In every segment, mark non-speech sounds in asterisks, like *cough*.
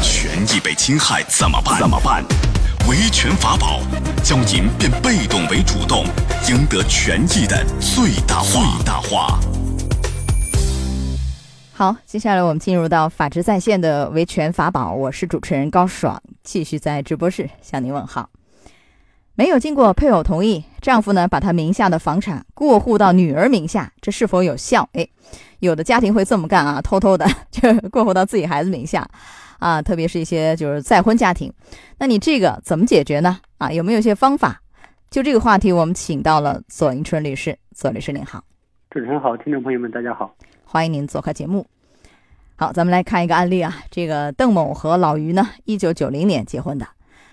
权益被侵害怎么办？怎么办？维权法宝，教您变被动为主动，赢得权益的最大化。最大化。好，接下来我们进入到法治在线的维权法宝，我是主持人高爽，继续在直播室向您问好。没有经过配偶同意，丈夫呢把他名下的房产过户到女儿名下，这是否有效？哎，有的家庭会这么干啊，偷偷的 *laughs* 就过户到自己孩子名下，啊，特别是一些就是再婚家庭，那你这个怎么解决呢？啊，有没有一些方法？就这个话题，我们请到了左迎春律师，左律师您好，主持人好，听众朋友们大家好，欢迎您做客节目。好，咱们来看一个案例啊，这个邓某和老于呢，一九九零年结婚的，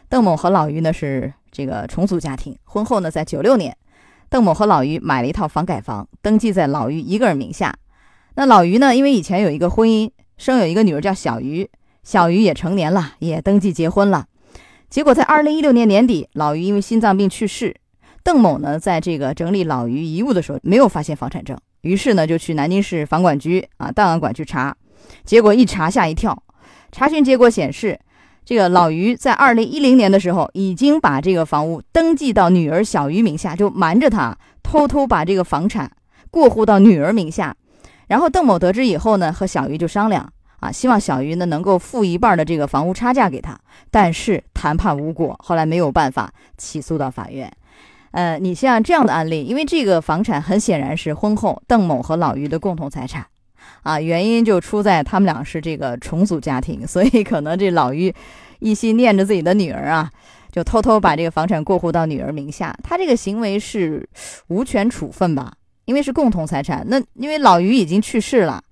邓某和老于呢是。这个重组家庭，婚后呢，在九六年，邓某和老于买了一套房改房，登记在老于一个人名下。那老于呢，因为以前有一个婚姻，生有一个女儿叫小于，小于也成年了，也登记结婚了。结果在二零一六年年底，老于因为心脏病去世。邓某呢，在这个整理老于遗物的时候，没有发现房产证，于是呢，就去南京市房管局啊档案馆去查，结果一查吓一跳，查询结果显示。这个老于在二零一零年的时候，已经把这个房屋登记到女儿小于名下，就瞒着她，偷偷把这个房产过户到女儿名下。然后邓某得知以后呢，和小于就商量啊，希望小于呢能够付一半的这个房屋差价给他。但是谈判无果，后来没有办法起诉到法院。呃，你像这样的案例，因为这个房产很显然是婚后邓某和老于的共同财产。啊，原因就出在他们俩是这个重组家庭，所以可能这老于一心念着自己的女儿啊，就偷偷把这个房产过户到女儿名下。他这个行为是无权处分吧？因为是共同财产。那因为老于已经去世了，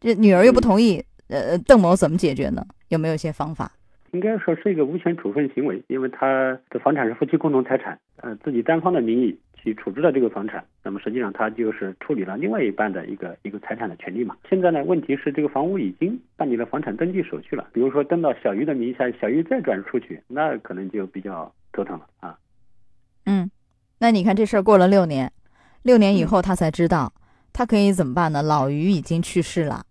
这女儿又不同意，呃，邓某怎么解决呢？有没有一些方法？应该说是一个无权处分行为，因为他的房产是夫妻共同财产，呃，自己单方的名义。去处置了这个房产，那么实际上他就是处理了另外一半的一个一个财产的权利嘛。现在呢，问题是这个房屋已经办理了房产登记手续了，比如说登到小鱼的名下，小鱼再转出去，那可能就比较折腾了啊。嗯，那你看这事儿过了六年，六年以后他才知道，他可以怎么办呢？老于已经去世了，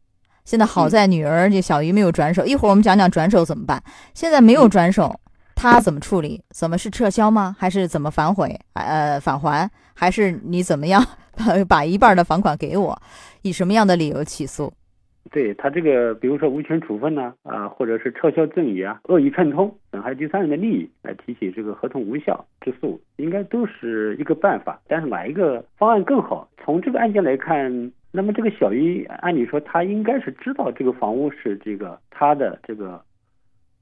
现在好在女儿这小鱼没有转手，一会儿我们讲讲转手怎么办。现在没有转手。他怎么处理？怎么是撤销吗？还是怎么反悔？呃，返还？还是你怎么样 *laughs* 把一半的房款给我？以什么样的理由起诉？对他这个，比如说无权处分呢，啊，或者是撤销赠与啊，恶意串通，损害第三人的利益，来提起这个合同无效之诉，应该都是一个办法。但是哪一个方案更好？从这个案件来看，那么这个小鱼，按理说他应该是知道这个房屋是这个他的这个。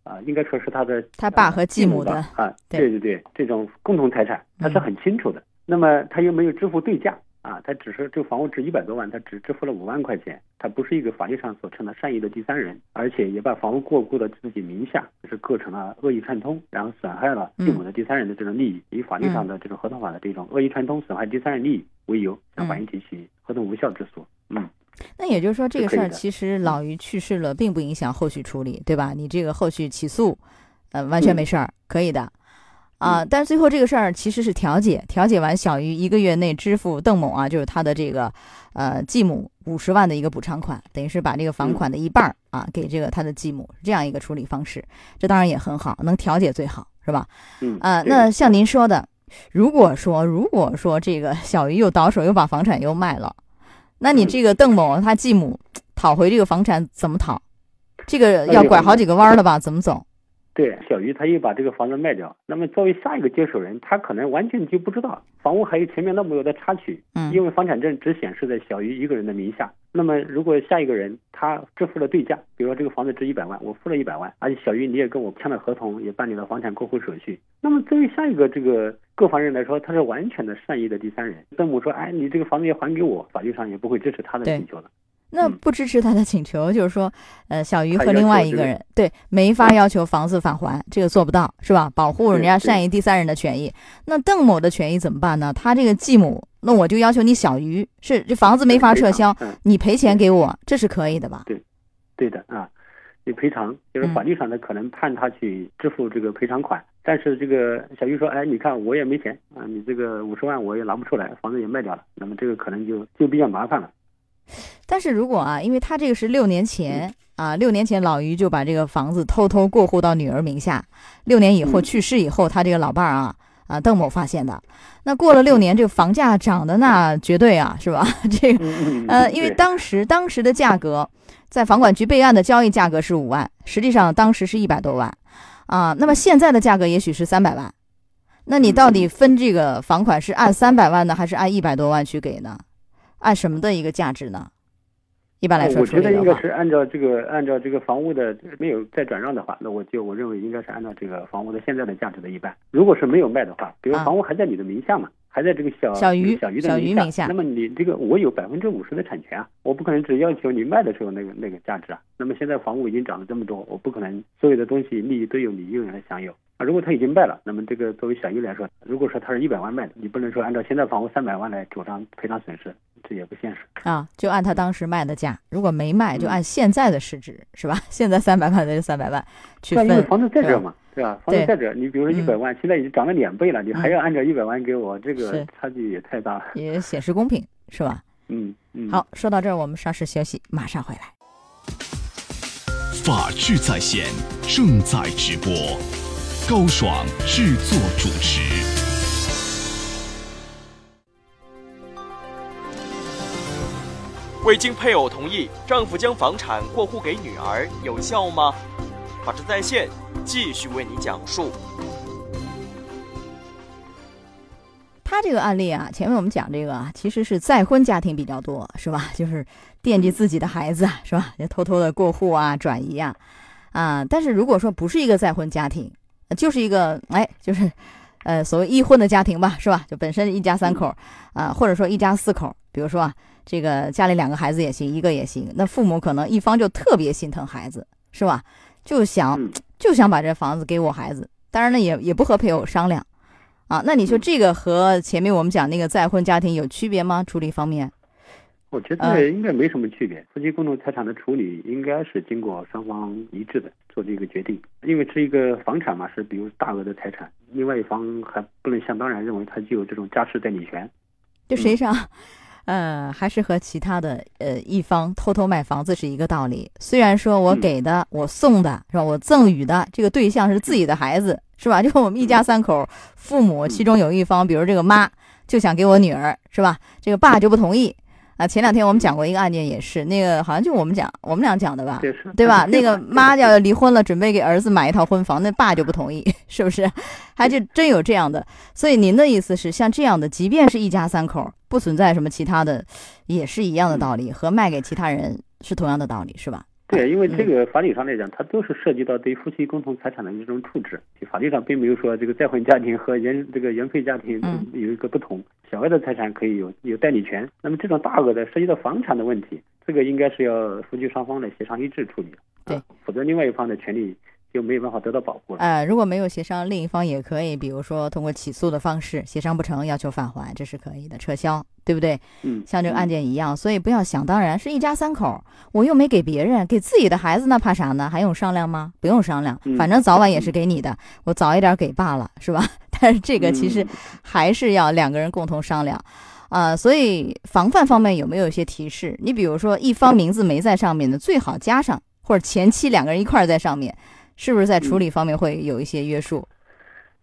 啊，应该说是他的他爸和继母的啊，对对对，这种共同财产他是很清楚的。那么他又没有支付对价啊，他只是这个房屋值一百多万，他只支付了五万块钱，他不是一个法律上所称的善意的第三人，而且也把房屋过户到自己名下，是构成了恶意串通，然后损害了继母的第三人的这种利益，以法律上的这种合同法的这种恶意串通损害第三人利益为由，向法院提起合同无效之诉。嗯。那也就是说，这个事儿其实老于去世了，并不影响后续处理，对吧？你这个后续起诉，呃，完全没事儿，可以的，啊。但是最后这个事儿其实是调解，调解完小于一个月内支付邓某啊，就是他的这个呃继母五十万的一个补偿款，等于是把这个房款的一半儿啊给这个他的继母，这样一个处理方式，这当然也很好，能调解最好，是吧？嗯啊，那像您说的，如果说如果说这个小于又倒手，又把房产又卖了。那你这个邓某他继母讨回这个房产怎么讨？这个要拐好几个弯了吧？怎么走？对，小于他又把这个房子卖掉。那么作为下一个接手人，他可能完全就不知道房屋还有前面那么多的插曲。嗯。因为房产证只显示在小于一个人的名下。那么如果下一个人他支付了对价，比如说这个房子值一百万，我付了一百万，而且小于你也跟我签了合同，也办理了房产过户手续。那么作为下一个这个购房人来说，他是完全的善意的第三人。邓某说：“哎，你这个房子要还给我。”法律上也不会支持他的请求的。那不支持他的请求，就是说，呃，小鱼和另外一个人对没法要求房子返还，这个做不到，是吧？保护人家善意第三人的权益。那邓某的权益怎么办呢？他这个继母，那我就要求你小鱼是这房子没法撤销，你赔钱给我，这是可以的吧？对，对的啊，你赔偿就是法律上的可能判他去支付这个赔偿款，但是这个小鱼说，哎，你看我也没钱啊，你这个五十万我也拿不出来，房子也卖掉了，那么这个可能就就比较麻烦了。但是如果啊，因为他这个是六年前啊，六年前老于就把这个房子偷偷过户到女儿名下，六年以后嗯。去世以后，他这个老伴儿啊啊邓某发现的。那过了六年，这个房价涨的那绝对啊，是吧？*laughs* 这个呃，因为当时当时的价格，在房管局备案的交易价格是五万，实际上当时是一百多万，啊，那么现在的价格也许是三百万，那你到底分这个房款是按三百万呢，还是按一百多万去给呢？按什么的一个价值呢？一般来说，我觉得应该是按照这个按照这个房屋的没有再转让的话，那我就我认为应该是按照这个房屋的现在的价值的一半。如果是没有卖的话，比如啊房屋还在你的名下嘛，还在这个小小鱼小鱼名下那么你这个我有百分之五十的产权啊，我不可能只要求你卖的时候那个那个价值啊。那么现在房屋已经涨了这么多，我不可能所有的东西利益都由你一个人来享有啊。如果他已经卖了，那么这个作为小鱼来说，如果说他是一百万卖的，你不能说按照现在房屋三百万来主张赔偿损失，这也不现实。啊，就按他当时卖的价，如果没卖，就嗯按现在的市值，是吧？*laughs* 现在三百万那就三百万去分。那因为房子在这对儿嘛，对吧？房子对在这，你比如说一百嗯万，现在已经涨了两倍了，你还嗯要按照一百万给我，这个差距也太大了。也显示公平，是吧？*laughs* 嗯嗯。好，说到这儿，我们稍事休息，马上回来。法治在线正在直播，高爽制作主持。未经配偶同意，丈夫将房产过户给女儿，有效吗？法治在线继续为你讲述。他这个案例啊，前面我们讲这个啊，其实是再婚家庭比较多，是吧？*laughs* 就是惦记自己的孩子，*laughs* 是吧？就偷偷的过户啊、转移啊，啊。但是如果说不是一个再婚家庭，呃就是一个哎，就是呃所谓一婚的家庭吧，是吧？就本身一家三口啊，或者说一家四口，比如说啊，这个家里两个孩子也行，一个也行，那父母可能一方就特别心疼孩子，是吧？就想嗯就想把这房子给我孩子，当然呢也也不和配偶商量。啊，那你说嗯这个和前面我们讲那个再婚家庭有区别吗？处理方面？我觉嗯得应该没什么区别。夫妻共同财产的处理应该是经过双方一致的做这个决定，因为是一个房产嘛，是比如大额的财产，另外一方还不能想当然认为他具有这种家事代理权。就实际上，呃，还是和其他的呃一方偷偷买房子是一个道理。虽然说我嗯给的、我送的是吧，我赠予的这个对象是自己的孩子，是吧？*laughs* 就我们一家三口，父母其中有一方，比如这个妈就想给我女儿，是吧？这个爸就不同意。啊，前两天我们讲过一个案件，也是那个好像就我们讲我们俩讲的吧，对吧？*laughs* 那个妈要离婚了，准备给儿子买一套婚房，那爸就不同意，*laughs* 是不是？还就真有这样的。所以您的意思是，像这样的，即便是一家三口，不存在什么其他的，也是一样的道理，和卖给其他人是同样的道理，是吧？对，因为嗯这个法理上来讲，它都是涉及到对夫妻共同财产的一种处置。法律上并没有说这个再婚家庭和原这个原配家庭嗯有一个不同。小额的财产可以有有代理权，那么这种大额的涉及到房产的问题，这个应该是要夫妻双方来协商一致处理。对啊，否则另外一方的权利就没有办法得到保护了。呃，如果没有协商，另一方也可以，比如说通过起诉的方式，协商不成要求返还，这是可以的，撤销，对不对？嗯，像这个案件一样，所以不要想当然，是一家三口，我又没给别人，给自己的孩子，那怕啥呢？还用商量吗？不用商量，嗯反正早晚也是给你的，我早一点给罢了，是吧？*laughs* 但是这个其实嗯还是要两个人共同商量。啊、所以防范方面有没有一些提示？你比如说，一方名字没在上面的，最好加上，或者前期两个人一块儿在上面，是不是在处理方面会有一些约束？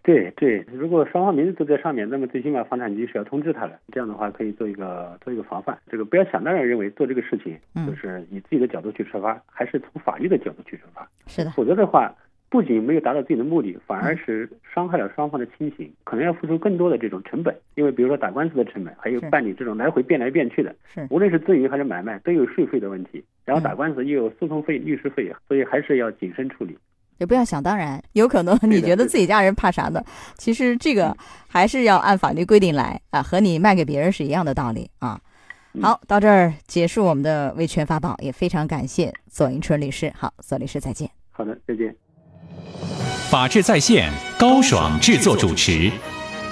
对对，如果双方名字都在上面，那么最起码房产局是要通知他的。这样的话可以做一个做一个防范。这个不要想当然认为做这个事情嗯就是以自己的角度去出发，还是从法律的角度去出发。是的，否则的话，不仅没有达到自己的目的，反而是伤害了双方的亲情，可能要付出更多的这种成本。因为比如说打官司的成本，还有办理这种来回变来变去的，是无论是赠与还是买卖，都有税费的问题。然后打嗯官司又有诉讼费、律师费，所以还是要谨慎处理。也不要想当然，有可能你觉得自己家人怕啥呢？其实这个还是要按法律规定来啊，和你卖给别人是一样的道理啊。嗯好，到这儿结束我们的维权法宝，也非常感谢左迎春律师。好，左律师再见。好的，再见。法治在线，高爽制作主持。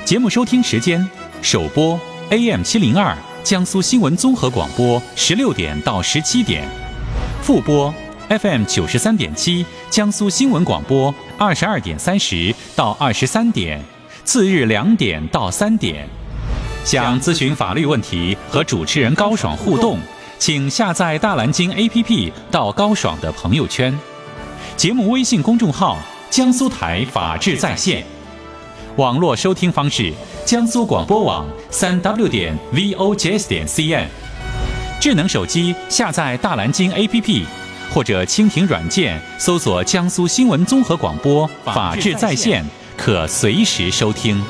节目收听时间：首播 AM 七零二江苏新闻综合广播十六点到十七点，复播 FM 九十三点七江苏新闻广播二十二点三十到二十三点，次日两点到三点。想咨询法律问题和主持人高爽互动，请下载大蓝鲸 APP 到高爽的朋友圈，节目微信公众号“江苏台法治在线”，网络收听方式：江苏广播网三 w 点 vojs 点 cn，智能手机下载大蓝鲸 APP。或者蜻蜓软件搜索江苏新闻综合广播法治在线，可随时收听。